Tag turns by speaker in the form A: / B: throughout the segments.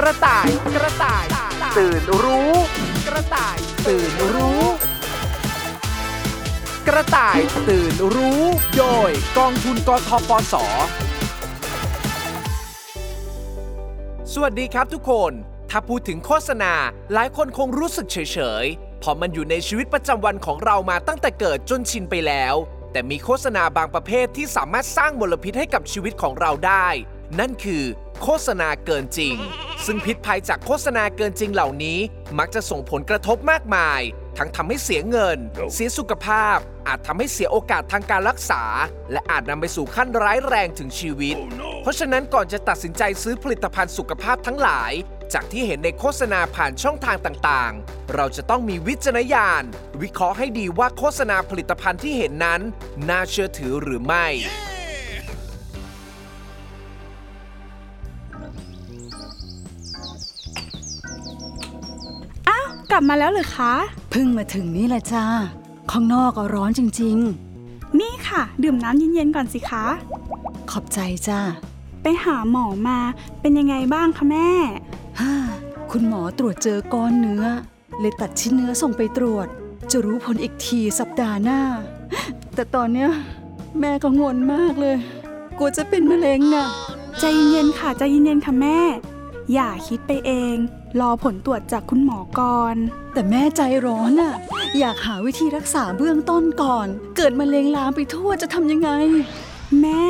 A: กระต่ายกระต่ายตื่นรู้ กระต่ายตื่นรู้ กระต่ายตื่นรู้ โดยกองทุนกทปส สวัสดีครับทุกคน ถ้าพูดถึงโฆษณา หลายคนคงรู้สึกเฉยๆเพราะมันอยู่ในชีวิตประจำวันของเรามาตั้งแต่เกิดจนชินไปแล้ว แต่มีโฆษณาบางประเภทที่สามารถสร้างมลพิษให้กับชีวิตของเราได้ นั่นคือโฆษณาเกินจริง ซึ่งพิษภัยจากโฆษณาเกินจริงเหล่านี้ มักจะส่งผลกระทบมากมาย ทั้งทำให้เสียเงิน เสียสุขภาพ อาจทำให้เสียโอกาสทางการรักษา และอาจนำไปสู่ขั้นร้ายแรงถึงชีวิต เพราะฉะนั้นก่อนจะตัดสินใจซื้อผลิตภัณฑ์สุขภาพทั้งหลาย จากที่เห็นในโฆษณาผ่านช่องทางต่างๆ เราจะต้องมีวิจารณญาณ วิเคราะห์ให้ดีว่าโฆษณาผลิตภัณฑ์ที่เห็นนั้น น่าเชื่อถือหรือไม่
B: อ้ ลับมาแล้วเหรือคะ
C: เพิ่งมาถึงนี่แหละจ้าข้างนอกก็ร้อนจริง
B: นี่ค่ะ ดื่มน้ำเย็นๆก่อนสิคะ
C: ๆขอบใจจ้า
B: ไปหาหมอมาเป็นยังไงบ้างคะแม่
C: ฮ่าคุณหมอตรวจเจอก้อนเนื้อ เลยตัดชิ้นเนื้อส่งไปตรวจ จะรู้ผลอีกทีสัปดาห์หน้า แต่ตอนเนี้ยแม่กังวลมากเลยกลัวจะเป็นมะเร็งน่ะ
B: ใจเย็นๆค่ะใจเย็นๆค่ะแม่ อย่าคิดไปเอง รอผลตรวจจากคุณหมอก่อน
C: แต่แม่ใจร้อนน่ะอยากหาวิธีรักษาเบื้องต้นก่อน เกิดมะเร็งลามไปทั่วจะทำยังไง
B: แม่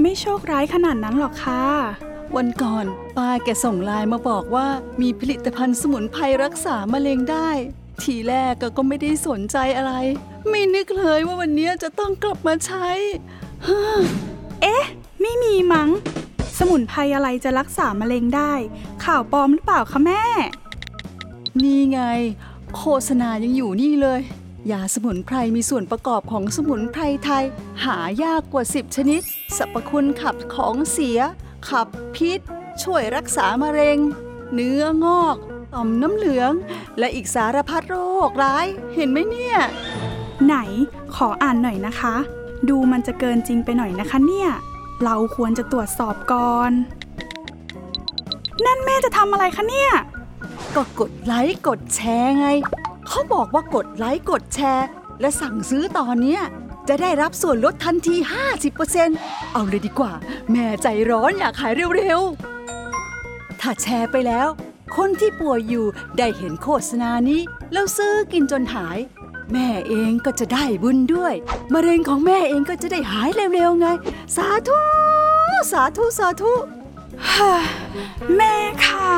B: ไม่โชคร้ายขนาดนั้นหรอกค่ะ
C: วันก่อนป้าแกส่งไลน์มาบอกว่ามีผลิตภัณฑ์สมุนไพรรักษามะเร็งได้ ทีแรกก็ก็ไม่ได้สนใจอะไร ไม่นึกเลยว่าวันนี้จะต้องกลับมาใช้
B: เอ๊ะ ไม่มีมั้ง สมุนไพรอะไรจะรักษามะเร็งได้ ข่าวปลอมหรือเปล่าคะแม่
C: นี่ไง โฆษณายังอยู่นี่เลย ยาสมุนไพรมีส่วนประกอบของสมุนไพรไทย หายากกว่า 10 ชนิดสรรพคุณขับของเสีย ขับพิษ ช่วยรักษามะเร็ง เนื้องอกต่อมน้ำเหลือง และอีกสารพัดโรคร้าย เห็นไหมเนี่ย
B: ไหนขออ่านหน่อยนะคะ ดูมันจะเกินจริงไปหน่อยนะคะเนี่ย เราควรจะตรวจสอบก่อน นั่นแม่จะทำอะไรคะเนี่ย
C: ก็กดไลค์กดแชร์ไง เขาบอกว่ากดไลค์กดแชร์ และสั่งซื้อตอนเนี้ยจะได้รับส่วนลดทันที 50%เอาเลยดีกว่า แม่ใจร้อนอยากขายเร็วๆ ถ้าแชร์ไปแล้ว คนที่ป่วยอยู่ได้เห็นโฆษณานี้ แล้วซื้อกินจนหาย แม่เองก็จะได้บุญด้วยมะเร็งของแม่เองก็จะได้หายเร็วๆไง สาธุ สาธุ สาธุ
B: แม่คะ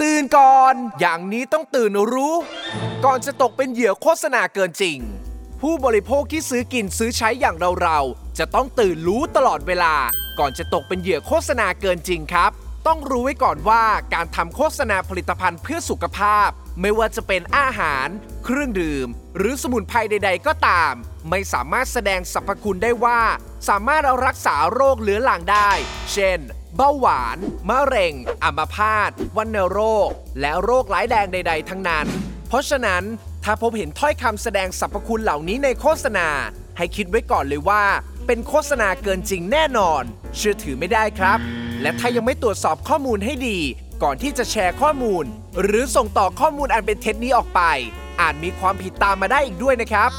A: ตื่นก่อน อย่างนี้ต้องตื่นรู้ ก่อนจะตกเป็นเหยื่อโฆษณาเกินจริง ผู้บริโภคที่ซื้อกินซื้อใช้อย่างเราๆ จะต้องตื่นรู้ตลอดเวลา ก่อนจะตกเป็นเหยื่อโฆษณาเกินจริงครับ ต้องรู้ไว้ก่อนว่าการทำโฆษณาผลิตภัณฑ์เพื่อสุขภาพ ไม่ว่าจะเป็นอาหาร เครื่องดื่ม หรือสมุนไพรใด ๆ ก็ตาม ไม่สามารถแสดงสรรพคุณได้ว่า สามารถเอารักษาโรคเรื้อรังได้ เช่น เบาหวาน มะเร็ง อัมพาต วัณโรค และโรคร้ายแรงใด ๆ ทั้งนั้น เพราะฉะนั้นถ้าพบเห็นถ้อยคำแสดงสรรพคุณเหล่านี้ในโฆษณา ให้คิดไว้ก่อนเลยว่า เป็นโฆษณาเกินจริงแน่นอน เชื่อถือไม่ได้ครับ และถ้ายังไม่ตรวจสอบข้อมูลให้ดี ก่อนที่จะแชร์ข้อมูล หรือส่งต่อข้อมูลอันเป็นเท็จนี้ออกไป อาจมีความผิดตามมาได้อีกด้วยนะครับ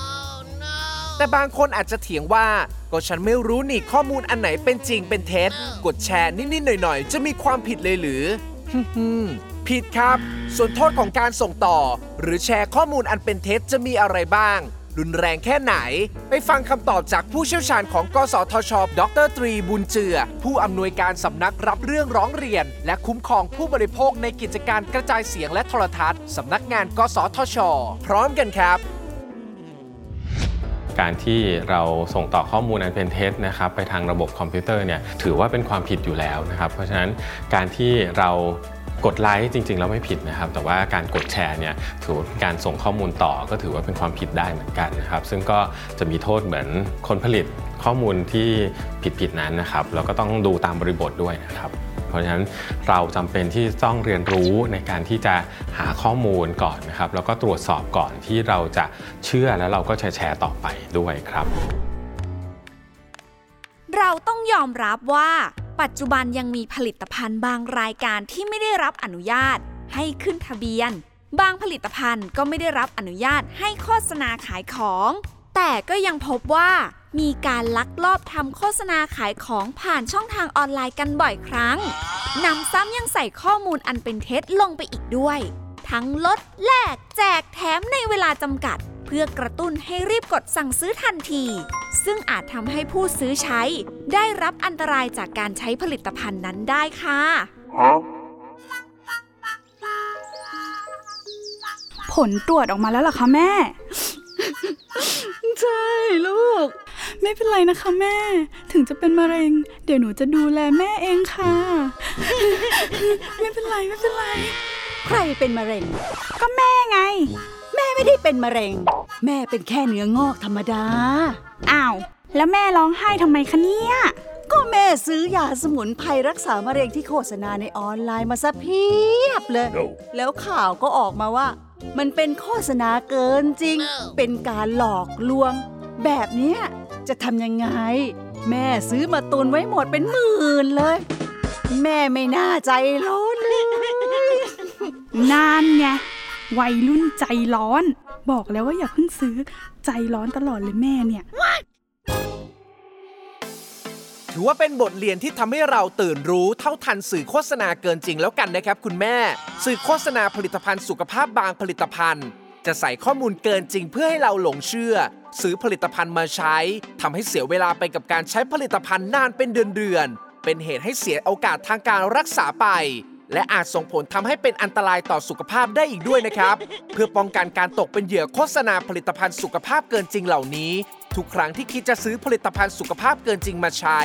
A: แต่บางคนอาจจะเถียงว่า ก็ฉันไม่รู้นี่ข้อมูลอันไหนเป็นจริงเป็นเท็จ กดแชร์นิดๆหน่อยๆ จะมีความผิดเลยหรือฮึ่มๆผิดครับ ส่วนโทษของการส่งต่อ หรือแชร์ข้อมูลอันเป็นเท็จจะมีอะไรบ้าง รุนแรงแค่ไหน ไปฟังคำตอบจากผู้เชี่ยวชาญของกสทช ดรตรีบุญเจือ ผู้อำนวยการสำนักรับเรื่องร้องเรียน และคุ้มครองผู้บริโภคในกิจการกระจายเสียงและโทรทัศน์สำนักงานกสทช พร้อมกันครับ
D: การที่เราส่งต่อข้อมูลอันเป็นเท็จนะครับไปทางระบบคอมพิวเตอร์เนี่ยถือว่าเป็นความผิดอยู่แล้วนะครับ เพราะฉะนั้นการที่เรา กดไลค์จริง ๆ แล้วไม่ผิดนะครับ แต่ว่าการกดแชร์เนี่ยถือการส่งข้อมูลต่อก็ถือว่าเป็นความผิดได้เหมือนกันนะครับ ซึ่งก็จะมีโทษเหมือนคนผลิตข้อมูลที่ผิดๆนั้นนะครับแล้วก็ต้องดูตามบริบทด้วยนะครับเพราะฉะนั้นเราจำเป็นที่ต้องเรียนรู้ในการที่จะหาข้อมูลก่อนนะครับ แล้วก็ตรวจสอบก่อนที่เราจะเชื่อแล้วเราก็แชร์ต่อไปด้วยครับ
E: เราต้องยอมรับว่า ปัจจุบันยังมีผลิตภัณฑ์บางรายการที่ไม่ได้รับอนุญาตให้ขึ้นทะเบียน บางผลิตภัณฑ์ก็ไม่ได้รับอนุญาตให้โฆษณาขายของ แต่ก็ยังพบว่ามีการลักลอบทำโฆษณาขายของผ่านช่องทางออนไลน์กันบ่อยครั้งนำซ้ำยังใส่ข้อมูลอันเป็นเท็จลงไปอีกด้วย ทั้งลดแลกแจกแถมในเวลาจำกัด เพื่อกระตุ้นให้รีบกดสั่งซื้อทันที ซึ่งอาจทำให้ผู้ซื้อใช้ ได้รับอันตรายจากการใช้ผลิตภัณฑ์นั้นได้ค่ะ
B: ผลตรวจออกมาแล้วเหรอคะแม่
C: ใช่ลูก
B: ไม่เป็นไรนะคะแม่ ถึงจะเป็นมะเร็ง เดี๋ยวหนูจะดูแลแม่เองค่ะ ไม่เป็นไรไม่เป็นไร
C: ใครเป็นมะเร็ง
B: ก็แม่ไง
C: แม่ไม่ได้เป็นมะเร็ง แม่เป็นแค่เนื้องอกธรรมดา
B: อ้าว แล้วแม่ร้องไห้ทำไมคะเนี่ย
C: ก็แม่ซื้อยาสมุนไพรรักษามะเร็งที่โฆษณาในออนไลน์มาซะเพียบเลยแล้วข่าวก็ออกมาว่า มันเป็นโฆษณาเกินจริง เป็นการหลอกลวง แบบเนี้ยจะทำยังไง แม่ซื้อมาตุนไว้หมดเป็นหมื่นเลย แม่ไม่น่าใจร้อ นเลย
B: นานไงวัยรุ่นใจร้อน บอกแล้วว่าอย่าเพิ่งซื้อใจร้อนตลอดเลยแม่เนี่ย
A: ถือว่าเป็นบทเรียนที่ทำให้เราตื่นรู้เท่าทันสื่อโฆษณาเกินจริงแล้วกันนะครับ คุณแม่ สื่อโฆษณาผลิตภัณฑ์สุขภาพบางผลิตภัณฑ์ จะใส่ข้อมูลเกินจริงเพื่อให้เราหลงเชื่อ ซื้อผลิตภัณฑ์มาใช้ทำให้เสียเวลาไปกับการใช้ผลิตภัณฑ์นานเป็นเดือนๆเป็นเหตุให้เสียโอกาสทางการรักษาไป และอาจส่งผลทำให้เป็นอันตรายต่อสุขภาพได้อีกด้วยนะครับ เพื่อป้องกันการตกเป็นเหยื่อโฆษณาผลิตภัณฑ์สุขภาพเกินจริงเหล่านี้ ทุกครั้งที่คิดจะซื้อผลิตภัณฑ์สุขภาพเกินจริงมาใช้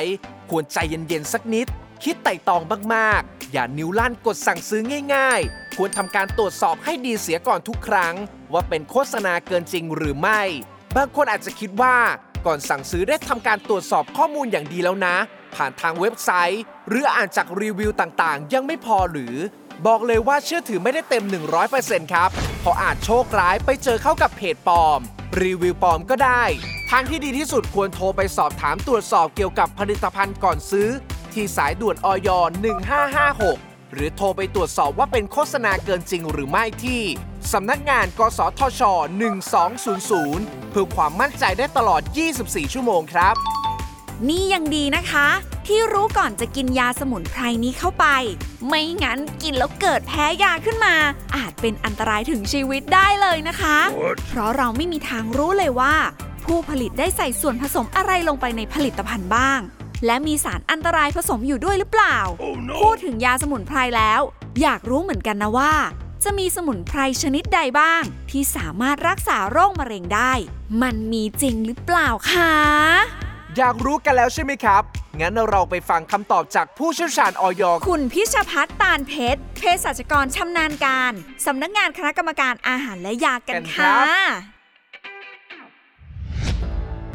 A: ควรใจเย็นๆสักนิด คิดไต่ตองมากๆ อย่านิ้วลั่นกดสั่งซื้อง่าย ๆ ควรทำการตรวจสอบให้ดีเสียก่อนทุกครั้ง ว่าเป็นโฆษณาเกินจริงหรือไม่ บางคนอาจจะคิดว่าก่อนสั่งซื้อได้ทำการตรวจสอบข้อมูลอย่างดีแล้วนะ ผ่านทางเว็บไซต์ หรืออ่านจากรีวิวต่างๆ ยังไม่พอหรือ บอกเลยว่าเชื่อถือไม่ได้เต็ม 100%ครับเพราะอาจโชคร้ายไปเจอเข้ากับเพจปลอม รีวิวปลอมก็ได้ ทางที่ดีที่สุดควรโทรไปสอบถามตรวจสอบเกี่ยวกับผลิตภัณฑ์ก่อนซื้อ ที่สายด่วนออย1556หรือโทรไปตรวจสอบว่าเป็นโฆษณาเกินจริงหรือไม่ที่ สำนักงานกสทช 1200 เพื่อความมั่นใจได้ตลอด 24 ชั่วโมงครับ
E: นี่ยังดีนะคะ ที่รู้ก่อนจะกินยาสมุนไพรนี้เข้าไป ไม่งั้นกินแล้วเกิดแพ้ยาขึ้นมา อาจเป็นอันตรายถึงชีวิตได้เลยนะคะ เพราะเราไม่มีทางรู้เลยว่า ผู้ผลิตได้ใส่ส่วนผสมอะไรลงไปในผลิตภัณฑ์บ้าง และมีสารอันตรายผสมอยู่ด้วยหรือเปล่าพูดถึงยาสมุนไพรแล้ว อยากรู้เหมือนกันนะว่าจะมีสมุนไพรชนิดใดบ้าง ที่สามารถรักษาโรคมะเร็งได้ มันมีจริงหรือเปล่าคะ
A: อยากรู้กันแล้วใช่ไหมครับ งั้นเราไปฟังคำตอบจากผู้เชี่ยวชาญออย
E: คุณพิชพัฒน์ตาลเพชรเภสัชกรชำนาญการ สำนักงานคณะกรรมการอาหารและยากัน
A: กันครั
E: ค่ะ
A: บ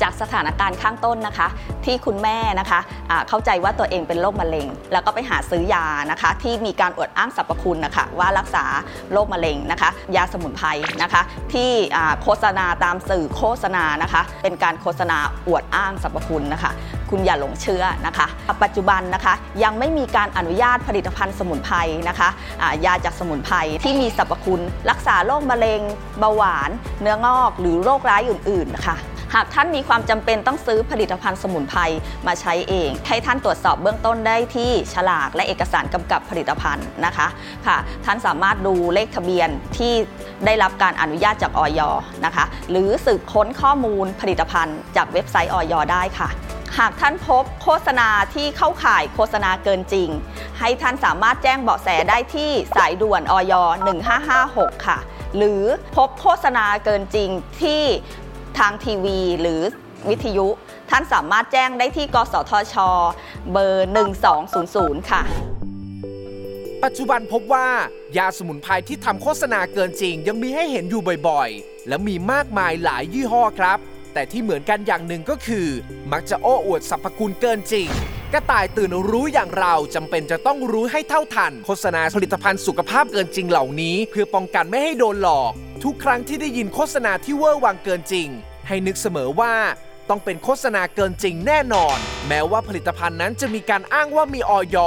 F: จากสถานการณ์ข้างต้นนะคะ ที่คุณแม่นะคะอ่าเข้าใจว่าตัวเองเป็นโรคมะเร็ง แล้วก็ไปหาซื้อยานะคะ ที่มีการอวดอ้างสรรพคุณนะคะว่ารักษาโรคมะเร็งนะคะ ยาสมุนไพรนะคะ ที่โฆษณาตามสื่อโฆษณานะคะ เป็นการโฆษณาอวดอ้างสรรพคุณนะคะ คุณอย่าหลงเชื่อนะคะ ปัจจุบันนะคะยังไม่มีการอนุญาตผลิตภัณฑ์สมุนไพรนะคะยาจากสมุนไพรที่มีสรรพคุณ รักษาโรคมะเร็งเบาหวาน เนื้องอกหรือโรคร้ายอื่นๆนะคะ หากท่านมีความจำเป็นต้องซื้อผลิตภัณฑ์สมุนไพรมาใช้เอง ให้ท่านตรวจสอบเบื้องต้นได้ที่ฉลากและเอกสารกำกับผลิตภัณฑ์นะคะค่ะ ท่านสามารถดูเลขทะเบียนที่ได้รับการอนุญาตจากออยนะคะ หรือสืบค้นข้อมูลผลิตภัณฑ์จากเว็บไซต์ออยได้ค่ะหากท่านพบโฆษณาที่เข้าข่ายโฆษณาเกินจริง ให้ท่านสามารถแจ้งเบาะแสได้ที่สายด่วนออย1556 ค่ะ หรือพบโฆษณาเกินจริงที่ ทางทีวี หรือวิทยุ ท่านสามารถแจ้งได้ที่ กสทช เบอร์ 1200 ค่ะ
A: ปัจจุบันพบว่ายาสมุนไพรที่ทำโฆษณาเกินจริง ยังมีให้เห็นอยู่บ่อยๆ และมีมากมายหลายยี่ห้อครับ แต่ที่เหมือนกันอย่างหนึ่งก็คือ มักจะโอ้อวดสรรพคุณเกินจริงกระต่ายตื่นรู้อย่างเราจำเป็นจะต้องรู้ให้เท่าทัน โฆษณาผลิตภัณฑ์สุขภาพเกินจริงเหล่านี้ เพื่อป้องกันไม่ให้โดนหลอก ทุกครั้งที่ได้ยินโฆษณาที่เวอร์วังเกินจริง ให้นึกเสมอว่าต้องเป็นโฆษณาเกินจริงแน่นอน แม้ว่าผลิตภัณฑ์นั้นจะมีการอ้างว่ามีออย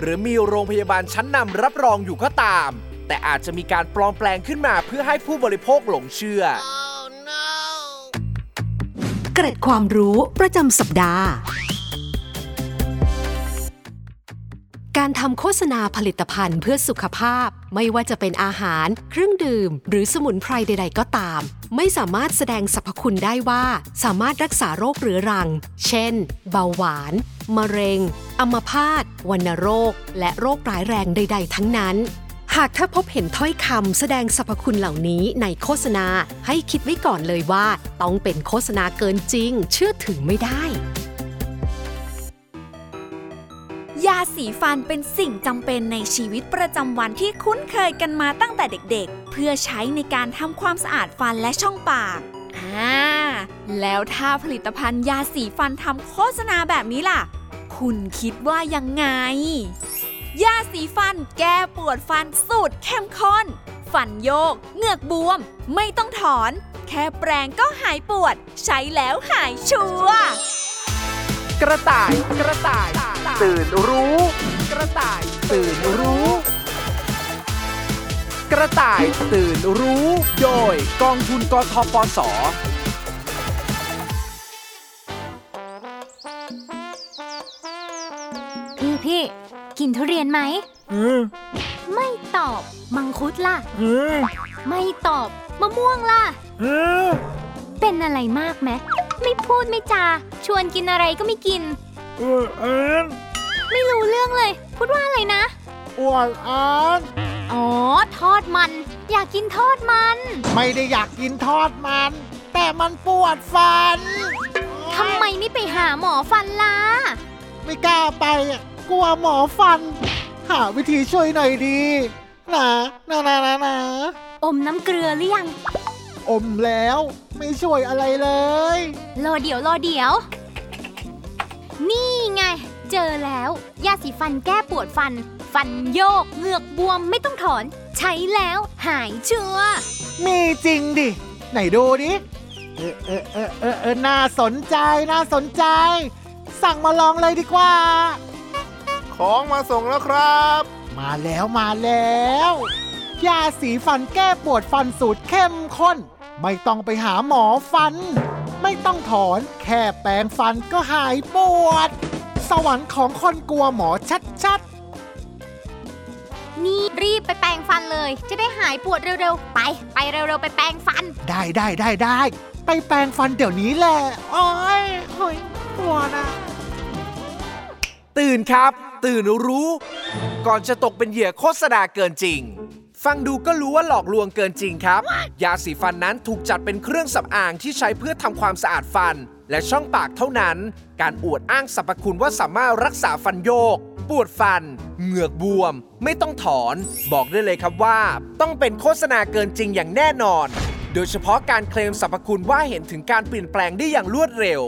A: หรือมีโรงพยาบาลชั้นนำรับรองอยู่ก็ตาม แต่อาจจะมีการปลอมแปลงขึ้นมาเพื่อให้ผู้บริโภคหลงเชื่อ
G: เกร็ดความรู้ประจำสัปดาห์ การทำโฆษณาผลิตภัณฑ์เพื่อสุขภาพ ไม่ว่าจะเป็นอาหาร เครื่องดื่ม หรือสมุนไพรใด ๆ ก็ตาม ไม่สามารถแสดงสรรพคุณได้ว่า สามารถรักษาโรคเรื้อรัง เช่น เบาหวาน มะเร็ง อัมพาตวัณโรค และโรคร้ายแรงใด ๆ ทั้งนั้น หากถ้าพบเห็นถ้อยคำแสดงสรรพคุณเหล่านี้ในโฆษณาให้คิดไว้ก่อนเลยว่า ต้องเป็นโฆษณาเกินจริง เชื่อถือไม่ได้
E: ยาสีฟันเป็นสิ่งจำเป็นในชีวิตประจำวันที่คุ้นเคยกันมาตั้งแต่เด็กๆ เพื่อใช้ในการทำความสะอาดฟันและช่องปากอ่าแล้วถ้าผลิตภัณฑ์ยาสีฟันทำโฆษณาแบบนี้ล่ะ คุณคิดว่ายังไง ยาสีฟันแก้ปวดฟันสูตรเข้มข้น ฟันโยก เหงือกบวม ไม่ต้องถอน แค่แปรงก็หายปวด ใช้แล้วหายชัวร์
A: กระต่ายกระต่าย ตื่นรู้ กระต่าย ตื่นรู้ กระต่ายตื่นรู้ โดยกองทุนกทปส
H: พี่พี่กินทุเรียนไหม ไม่ตอบ มังคุดล่ะ ไม่ตอบ มะม่วงล่ะ เป็นอะไรมากไหม ไม่พูดไม่จา ชวนกินอะไรก็ไม่กินไม่รู้เรื่องเลย พูดว่าอะไรนะ
I: อ้วนอัน
H: อ๋อ ทอดมัน อยากกินทอดมัน
I: ไม่ได้อยากกินทอดมัน แต่มันปวดฟัน
H: ทำไมไม่ไปหาหมอฟันล่ะ
I: ไม่กล้าไปอะกลัวหมอฟัน หาวิธีช่วยหน่อยดี นะนะนะนะนะ
H: อมน้ำเกลือหรือยัง
I: อมแล้ว ไม่ช่วยอะไรเลย
H: รอเดี๋ยวรอเดี๋ยว นี่ไง เจอแล้ว ยาสีฟันแก้ปวดฟัน ฟันโยกเหงือกบวมไม่ต้องถอน ใช้แล้วหายเชื่อ
I: มีจริงดิ ไหนดูดิ เออเออเออเออเออน่าสนใจน่าสนใจ สั่งมาลองเลยดีกว่า
J: ของมาส่งแล้วครับ
I: มาแล้วมาแล้ว ยาสีฟันแก้ปวดฟันสูตรเข้มข้น ไม่ต้องไปหาหมอฟัน ไม่ต้องถอนแค่แปรงฟันก็หายปวด สวรรค์ของคนกลัวหมอชัด
H: นี่รีบไปแปรงฟันเลย จะได้หายปวดเร็วๆ ไป ไปเร็วๆ ไปแปรงฟัน
I: ๆได้ได้ได้ได้ไปแปรงฟันเดี๋ยวนี้แหละโอ้ยโอ้ยปวดอะ
A: ตื่นครับ ตื่นรู้ ก่อนจะตกเป็นเหยื่อโฆษณาเกินจริง ฟังดูก็รู้ว่าหลอกลวงเกินจริงครับ ยาสีฟันนั้นถูกจัดเป็นเครื่องสำอางที่ใช้เพื่อทำความสะอาดฟัน และช่องปากเท่านั้น การอวดอ้างสรรพคุณว่าสามารถรักษาฟันโยก ปวดฟัน เหงือกบวม ไม่ต้องถอน บอกได้เลยครับว่า ต้องเป็นโฆษณาเกินจริงอย่างแน่นอน โดยเฉพาะการเคลมสรรพคุณว่าเห็นถึงการเปลี่ยนแปลงได้อย่างรวดเร็ว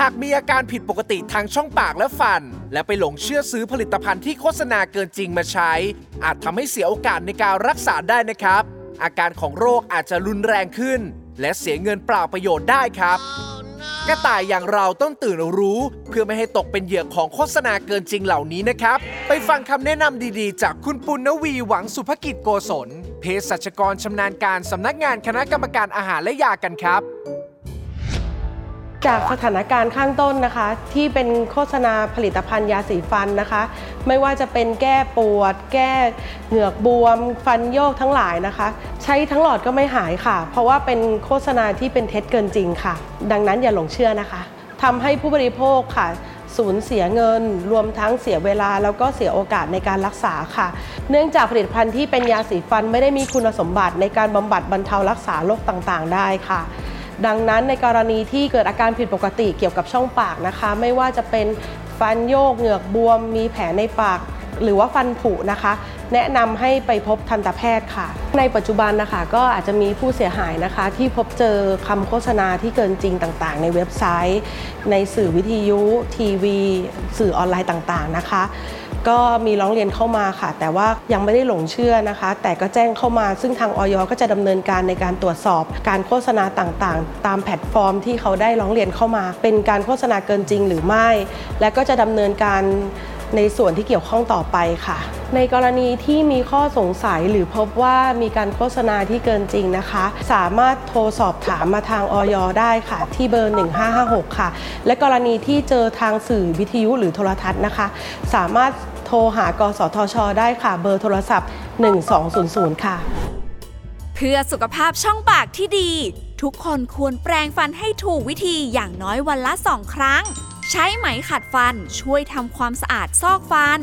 A: หากมีอาการผิดปกติทางช่องปากและฟัน และไปหลงเชื่อซื้อผลิตภัณฑ์ที่โฆษณาเกินจริงมาใช้ อาจทำให้เสียโอกาสในการรักษาได้นะครับ อาการของโรคอาจจะรุนแรงขึ้น และเสียเงินเปล่าประโยชน์ได้ครับกระต่ายอย่างเราต้องตื่นรู้ เพื่อไม่ให้ตกเป็นเหยื่อของโฆษณาเกินจริงเหล่านี้นะครับ ไปฟังคำแนะนำดีๆ จากคุณปุณณวีหวังสุภกิจโกศลเภสัชกรชำนาญการสำนักงานคณะกรรมการอาหารและยากันครับ
K: จากสถานการณ์ข้างต้นนะคะ ที่เป็นโฆษณาผลิตภัณฑ์ยาสีฟันนะคะ ไม่ว่าจะเป็นแก้ปวด แก้เหงือกบวม ฟันโยกทั้งหลายนะคะ ใช้ทั้งหลอดก็ไม่หายค่ะ เพราะว่าเป็นโฆษณาที่เป็นเท็จเกินจริงค่ะ ดังนั้นอย่าหลงเชื่อนะคะทำให้ผู้บริโภคค่ะสูญเสียเงิน รวมทั้งเสียเวลา แล้วก็เสียโอกาสในการรักษาค่ะ เนื่องจากผลิตภัณฑ์ที่เป็นยาสีฟันไม่ได้มีคุณสมบัติในการบำบัดบรรเทารักษาโรคต่างๆ ได้ค่ะ ดังนั้นในกรณีที่เกิดอาการผิดปกติเกี่ยวกับช่องปากนะคะ ไม่ว่าจะเป็นฟันโยกเหงือกบวม มีแผลในปาก หรือว่าฟันผุนะคะ แนะนำให้ไปพบทันตแพทย์ค่ะ ในปัจจุบันนะคะก็อาจจะมีผู้เสียหายนะคะ ที่พบเจอคำโฆษณาที่เกินจริงต่างๆ ในเว็บไซต์ ในสื่อวิทยุทีวี สื่อออนไลน์ต่างๆนะคะก็มีร้องเรียนเข้ามาค่ะ แต่ว่ายังไม่ได้หลงเชื่อนะคะ แต่ก็แจ้งเข้ามาซึ่งทางอย.ก็จะดำเนินการในการตรวจสอบ การโฆษณาต่างๆ ตามแพลตฟอร์มที่เขาได้ร้องเรียนเข้ามา เป็นการโฆษณาเกินจริงหรือไม่ และก็จะดำเนินการ ในส่วนที่เกี่ยวข้องต่อไปค่ะ ในกรณีที่มีข้อสงสัยหรือพบว่ามีการโฆษณาที่เกินจริงนะคะ สามารถโทรสอบถามมาทางออยได้ค่ะ ที่เบอร์ 1556 ค่ะ และกรณีที่เจอทางสื่อวิทยุหรือโทรทัศน์นะคะ สามารถโทรหากสทช ได้ค่ะ เบอร์โทรศัพท์ 1200 ค่ะ
E: เพื่อสุขภาพช่องปากที่ดี ทุกคนควรแปรงฟันให้ถูกวิธีอย่างน้อยวันละสองครั้ง ใช้ไหมขัดฟันช่วยทำความสะอาดซอกฟัน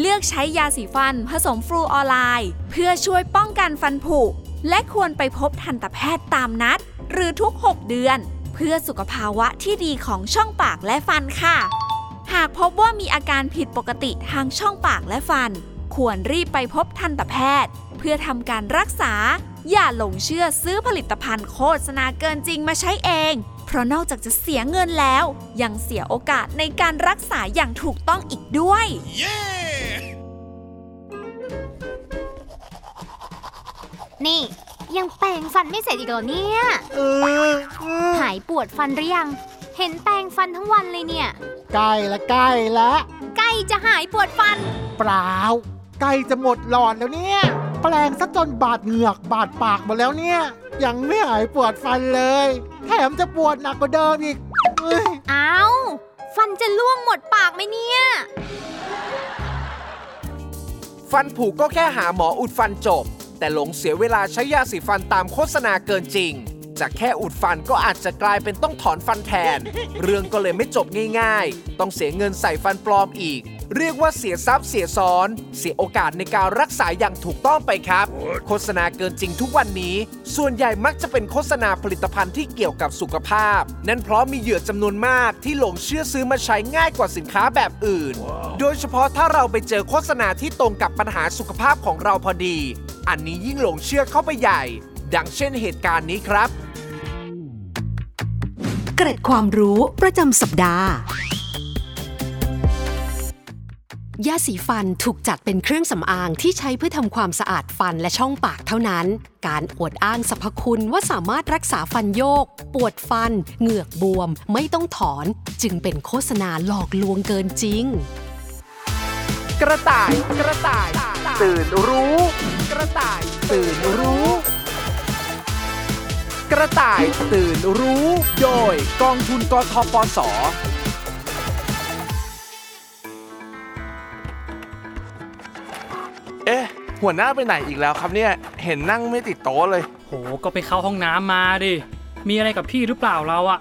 E: เลือกใช้ยาสีฟันผสมฟลูออไลน์เพื่อช่วยป้องกันฟันผุ และควรไปพบทันตแพทย์ตามนัด หรือทุก 6 เดือน เพื่อสุขภาวะที่ดีของช่องปากและฟันค่ะ หากพบว่ามีอาการผิดปกติทางช่องปากและฟัน ควรรีบไปพบทันตแพทย์ เพื่อทำการรักษา อย่าหลงเชื่อซื้อผลิตภัณฑ์โฆษณาเกินจริงมาใช้เอง เพราะนอกจากจะเสียเงินแล้ว ยังเสียโอกาสในการรักษาอย่างถูกต้องอีกด้วย
H: นี่ ยังแปรงฟันไม่เสร็จอีกเหรอเนี่ย
I: เออเออ
H: หายปวดฟันหรือยัง เห็นแปรงฟันทั้งวันเลยเนี่ย
I: ใกล้ละใกล้ละ
H: ใกล้จะหายปวดฟัน
I: เปล่า ใกล้จะหมดหลอดแล้วเนี่ย แปลงซะจนบาดเหงือกบาดปากหมดแล้วเนี่ย ยังไม่หายปวดฟันเลย แถมจะปวดหนักกว่าเดิมอีกเอ้ย
H: อ้าวฟันจะล่วงหมดปากไหมเนี่ย
A: ฟันผุก็แค่หาหมออุดฟันจบ แต่หลงเสียเวลาใช้ยาสีฟันตามโฆษณาเกินจริง จากแค่อุดฟันก็อาจจะกลายเป็นต้องถอนฟันแทน เรื่องก็เลยไม่จบง่ายๆ ต้องเสียเงินใส่ฟันปลอมอีก เรียกว่าเสียทรัพย์เสียซ้อน เสียโอกาสในการรักษาอย่างถูกต้องไปครับ โฆษณาเกินจริงทุกวันนี้ ส่วนใหญ่มักจะเป็นโฆษณาผลิตภัณฑ์ที่เกี่ยวกับสุขภาพ นั่นเพราะมีเหยื่อจำนวนมากที่หลงเชื่อซื้อมาใช้ง่ายกว่าสินค้าแบบอื่น โดยเฉพาะถ้าเราไปเจอโฆษณาที่ตรงกับปัญหาสุขภาพของเราพอดี อันนี้ยิ่งหลงเชื่อเข้าไปใหญ่ ดังเช่นเหตุการณ์นี้ครับ
G: เกร็ดความรู้ประจำสัปดาห์ยาสีฟันถูกจัดเป็นเครื่องสำอางที่ใช้เพื่อทำความสะอาดฟันและช่องปากเท่านั้น การอวดอ้างสรรพคุณว่าสามารถรักษาฟันโยก ปวดฟัน เหงือกบวม ไม่ต้องถอน จึงเป็นโฆษณาหลอกลวงเกินจริง
A: กระต่าย กระต่าย ตื่นรู้ กระต่าย ตื่นรู้ กระต่ายตื่นรู้ โดยกองทุนกทปส
J: เอ๊ะ หัวหน้าไปไหนอีกแล้วครับเนี่ย เห็นนั่งไม่ติดโต๊ะเลย
L: โห ก็ไปเข้าห้องน้ำมาดิ มีอะไรกับพี่หรือเปล่าเราอะ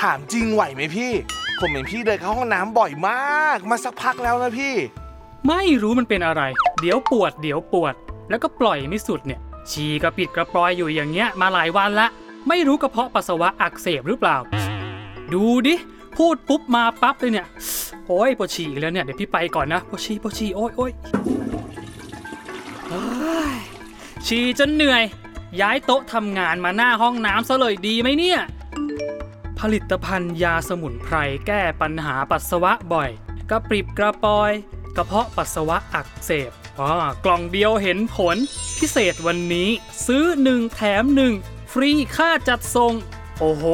J: ถามจริงไหวไหมพี่ ผมเห็นพี่เดินเข้าห้องน้ำบ่อยมาก มาสักพักแล้วนะพี่
L: ไม่รู้มันเป็นอะไร เดี๋ยวปวด เดี๋ยวปวด แล้วก็ปล่อยไม่สุดเนี่ย ฉี่กระปิดกระปลอยอยู่อย่างเงี้ยมาหลายวันละ ไม่รู้กระเพาะปัสสาวะอักเสบหรือเปล่า ดูดิ พูดปุ๊บมาปั๊บเลยเนี่ย โอ้ยปวดฉี่อีกแล้วเนี่ย เดี๋ยวพี่ไปก่อนนะปวดฉี่ปวดฉี่โอ้ยโอ้ยฉี่จนเหนื่อย ย้ายโต๊ะทำงานมาหน้าห้องน้ำซะเลยดีไหมเนี่ย ผลิตภัณฑ์ยาสมุนไพรแก้ปัญหาปัสสาวะบ่อย กระปริบกระปอย กระเพาะปัสสาวะอักเสบอ่ากล่องเดียวเห็นผล พิเศษวันนี้ซื้อ1แถม1ฟ รีค่าจัดส่ง โอ้โห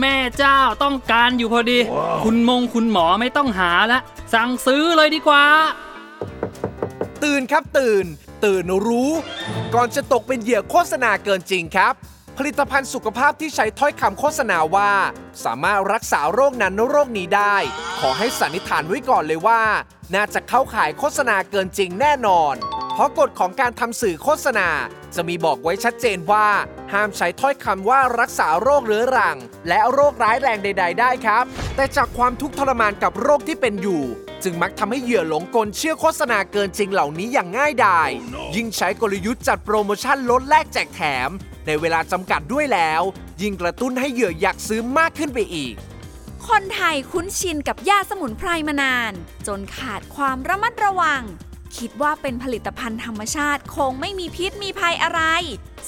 L: แม่เจ้าต้องการอยู่พอดีคุณมงคุณหมอไม่ต้องหาละ สั่งซื้อเลยดีกว่า
A: ตื่นครับตื่น ตื่นรู้ ก่อนจะตกเป็นเหยื่อโฆษณาเกินจริงครับ ผลิตภัณฑ์สุขภาพที่ใช้ถ้อยคำโฆษณาว่า สามารถรักษาโรคนั้นโรคนี้ได้ ขอให้สันนิษฐานไว้ก่อนเลยว่า น่าจะเข้าข่ายโฆษณาเกินจริงแน่นอน เพราะกฎของการทำสื่อโฆษณา จะมีบอกไว้ชัดเจนว่า ห้ามใช้ถ้อยคำว่ารักษาโรคเรื้อรัง และโรคร้ายแรงใด ๆ ได้ครับ แต่จากความทุกข์ทรมานกับโรคที่เป็นอยู่ จึงมักทำให้เหยื่อหลงกลเชื่อโฆษณาเกินจริงเหล่านี้อย่างง่ายดาย ยิ่งใช้กลยุทธ์จัดโปรโมชั่นลดแลกแจกแถม ในเวลาจำกัดด้วยแล้ว ยิ่งกระตุ้นให้เหยื่ออยากซื้อมากขึ้นไปอีก
E: คนไทยคุ้นชินกับยาสมุนไพรมานาน จนขาดความระมัดระวัง คิดว่าเป็นผลิตภัณฑ์ธรรมชาติ คงไม่มีพิษมีภัยอะไร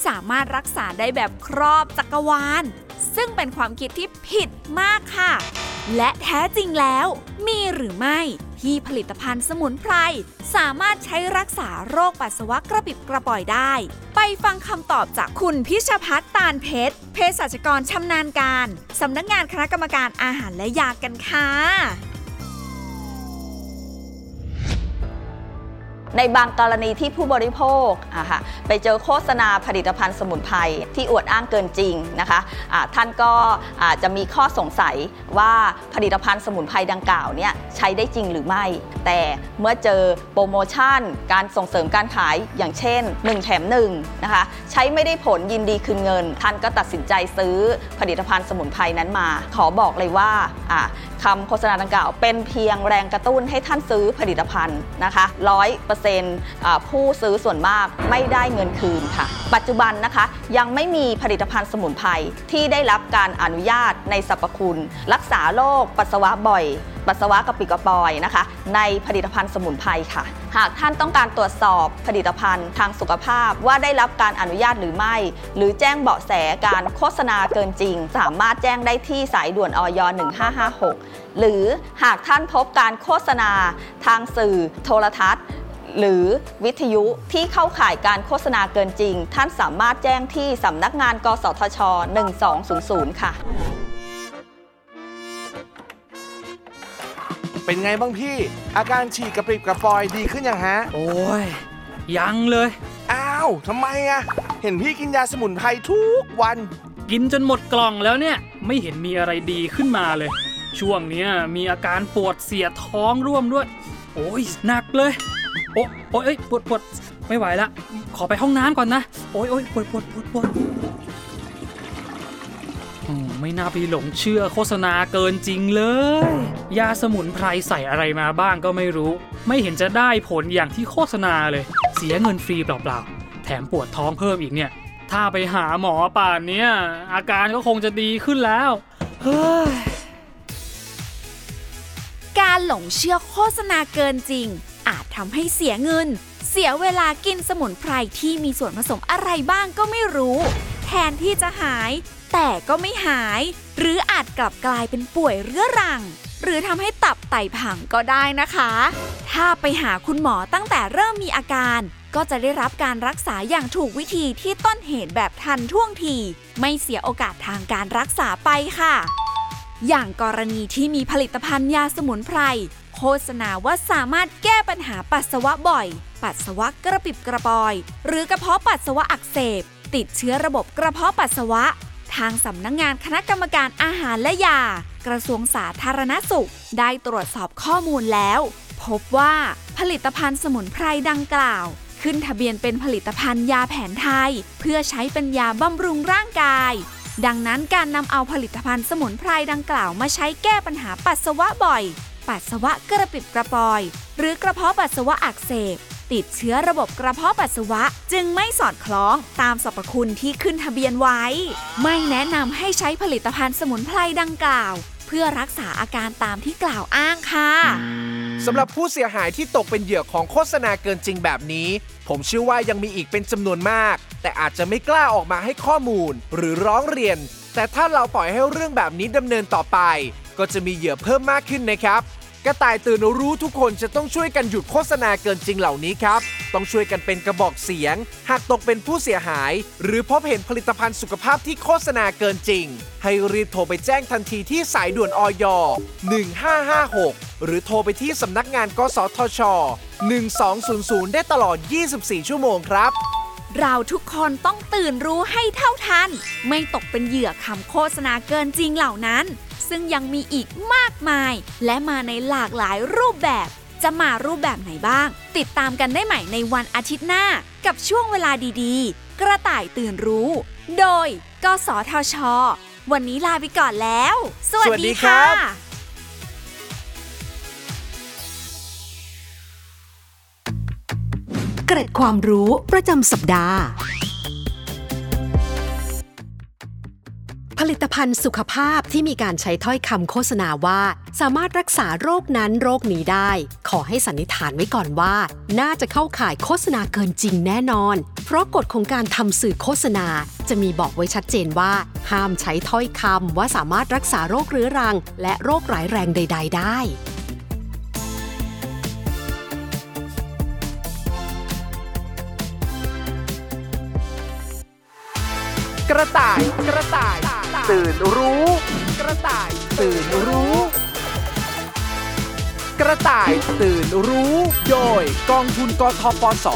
E: สามารถรักษาได้แบบครอบจักรวาล ซึ่งเป็นความคิดที่ผิดมากค่ะ และแท้จริงแล้ว มีหรือไม่ ที่ผลิตภัณฑ์สมุนไพร สามารถใช้รักษาโรคปัสสาวะกระปิบกระป่อยได้ ไปฟังคำตอบจากคุณพิชพัฒน์ตาลเพชรเภสัชกรชำนาญการสำนักงานคณะกรรมการอาหารและยากันค่ะ
F: ในบางกรณีที่ผู้บริโภคอะค่ะไปเจอโฆษณาผลิตภัณฑ์สมุนไพรที่อวดอ้างเกินจริงนะคะะท่านก็อาจจะมีข้อสงสัยว่าผลิตภัณฑ์สมุนไพรดังกล่าวเนี่ยใช้ได้จริงหรือไม่ แต่เมื่อเจอโปรโมชั่น การส่งเสริมการขายอย่างเช่น 1 แถม1นะคะใช้ไม่ได้ผลยินดีคืนเงิน ท่านก็ตัดสินใจซื้อผลิตภัณฑ์สมุนไพรนั้นมา ขอบอกเลยว่าคำโฆษณาดังกล่าว เป็นเพียงแรงกระตุ้นให้ท่านซื้อผลิตภัณฑ์นะคะร้อยเปอร์เซ็นต์ผู้ซื้อส่วนมากไม่ได้เงินคืนค่ะ ปัจจุบันนะคะยังไม่มีผลิตภัณฑ์สมุนไพรที่ได้รับการอนุญาตในสรรพคุณ รักษาโรคปัสสาวะบ่อยปัสสาวะกระปิกระปอยนะคะ ในผลิตภัณฑ์สมุนไพรค่ะ หากท่านต้องการตรวจสอบผลิตภัณฑ์ทางสุขภาพว่าได้รับการอนุญาตหรือไม่ หรือแจ้งเบาะแสการโฆษณาเกินจริง สามารถแจ้งได้ที่สายด่วนออย1556 หรือหากท่านพบการโฆษณาทางสื่อโทรทัศน์ หรือวิทยุที่เข้าข่ายการโฆษณาเกินจริง ท่านสามารถแจ้งที่สำนักงาน กสทช 1200 ค่ะ
J: เป็นไงบ้างพี่ อาการฉี่กระปริบกระปอยดีขึ้นยังฮะ
L: โอ้ย ยังเลย
J: อ้าวทำไมอะเห็นพี่กินยาสมุนไพรทุกวัน
L: กินจนหมดกล่องแล้วเนี่ย ไม่เห็นมีอะไรดีขึ้นมาเลย ช่วงเนี้ยมีอาการปวดเสียท้องร่วมด้วย โอ้ยหนักเลย โอ้โอ้ยเอ้ยปวดปวดไม่ไหวละขอไปห้องน้ำก่อนนะ โอ้ยโอ้ยปวดปวดปวดปวดอืมไม่น่าไปหลงเชื่อโฆษณาเกินจริงเลย ยาสมุนไพรใส่อะไรมาบ้างก็ไม่รู้ ไม่เห็นจะได้ผลอย่างที่โฆษณาเลย เสียเงินฟรีเปล่าๆ แถมปวดท้องเพิ่มอีกเนี่ย ถ้าไปหาหมอป่านเนี้ยอาการก็คงจะดีขึ้นแล้ว เฮ้ย
E: การหลงเชื่อโฆษณาเกินจริง ทำให้เสียเงิน เสียเวลากินสมุนไพรที่มีส่วนผสมอะไรบ้างก็ไม่รู้ แทนที่จะหาย แต่ก็ไม่หาย หรืออาจกลับกลายเป็นป่วยเรื้อรัง หรือทำให้ตับไตพังก็ได้นะคะ ถ้าไปหาคุณหมอตั้งแต่เริ่มมีอาการ ก็จะได้รับการรักษาอย่างถูกวิธีที่ต้นเหตุแบบทันท่วงที ไม่เสียโอกาสทางการรักษาไปค่ะอย่างกรณีที่มีผลิตภัณฑ์ยาสมุนไพร โฆษณาว่าสามารถแก้ปัญหาปัสสาวะบ่อย ปัสสาวะกระปิบกระปอย หรือกระเพาะปัสสาวะอักเสบ ติดเชื้อระบบกระเพาะปัสสาวะ ทางสำนักงงานคณะกรรมการอาหารและยา กระทรวงสาธารณสุข ได้ตรวจสอบข้อมูลแล้ว พบว่าผลิตภัณฑ์สมุนไพรดังกล่าว ขึ้นทะเบียนเป็นผลิตภัณฑ์ยาแผนไทย เพื่อใช้เป็นยาบำรุงร่างกายดังนั้นการนำเอาผลิตภัณฑ์สมุนไพรดังกล่าวมาใช้แก้ปัญหาปัสสาวะบ่อย ปัสสาวะกระปิดกระปอย หรือกระเพาะปัสสาวะอักเสบ ติดเชื้อระบบกระเพาะปัสสาวะจึงไม่สอดคล้องตามสรรพคุณที่ขึ้นทะเบียนไว้ ไม่แนะนำให้ใช้ผลิตภัณฑ์สมุนไพรดังกล่าว เพื่อรักษาอาการตามที่กล่าวอ้างค่ะ
A: สำหรับผู้เสียหายที่ตกเป็นเหยื่อของโฆษณาเกินจริงแบบนี้ ผมเชื่อว่ายังมีอีกเป็นจำนวนมาก แต่อาจจะไม่กล้าออกมาให้ข้อมูล หรือร้องเรียน แต่ถ้าเราปล่อยให้เรื่องแบบนี้ดำเนินต่อไป ก็จะมีเหยื่อเพิ่มมากขึ้นนะครับ กระต่ายตื่นรู้ทุกคนจะต้องช่วยกันหยุดโฆษณาเกินจริงเหล่านี้ครับ ต้องช่วยกันเป็นกระบอกเสียง หากตกเป็นผู้เสียหาย หรือพบเห็นผลิตภัณฑ์สุขภาพที่โฆษณาเกินจริง ให้รีบโทรไปแจ้งทันทีที่สายด่วนอย1556 หรือโทรไปที่สำนักงานกสทช 1200 ได้ตลอด 24 ชั่วโมงครับ
E: เราทุกคนต้องตื่นรู้ให้เท่าทัน ไม่ตกเป็นเหยื่อคำโฆษณาเกินจริงเหล่านั้น ซึ่งยังมีอีกมากมาย และมาในหลากหลายรูปแบบ จะมารูปแบบไหนบ้าง ติดตามกันได้ใหม่ในวันอาทิตย์หน้า กับช่วงเวลาดีๆ กระต่ายตื่นรู้ โดยกสทช วันนี้ลาไปก่อนแล้ว สวัส
A: สวัสดี
E: ดี
A: ครั
E: ค่ะ
A: บ
G: เกร็ดความรู้ประจำสัปดาห์ ลิตภัณฑ์สุขภาพที่มีการใช้ถ้อยคำโฆษณาว่า สามารถรักษาโรคนั้นโรคนี้ได้ ขอให้สันนิษฐานไว้ก่อนว่า น่าจะเข้าข่ายโฆษณาเกินจริงแน่นอน เพราะกฎของการทำสื่อโฆษณา จะมีบอกไว้ชัดเจนว่า ห้ามใช้ถ้อยคำว่าสามารถรักษาโรคเรื้อรัง และโรคร้ายแรงใด ๆ ได้
A: กระต่าย กระต่าย ตื่นรู้ กระต่ายตื่นรู้ กระต่ายตื่นรู้ โดยกองทุนกทปส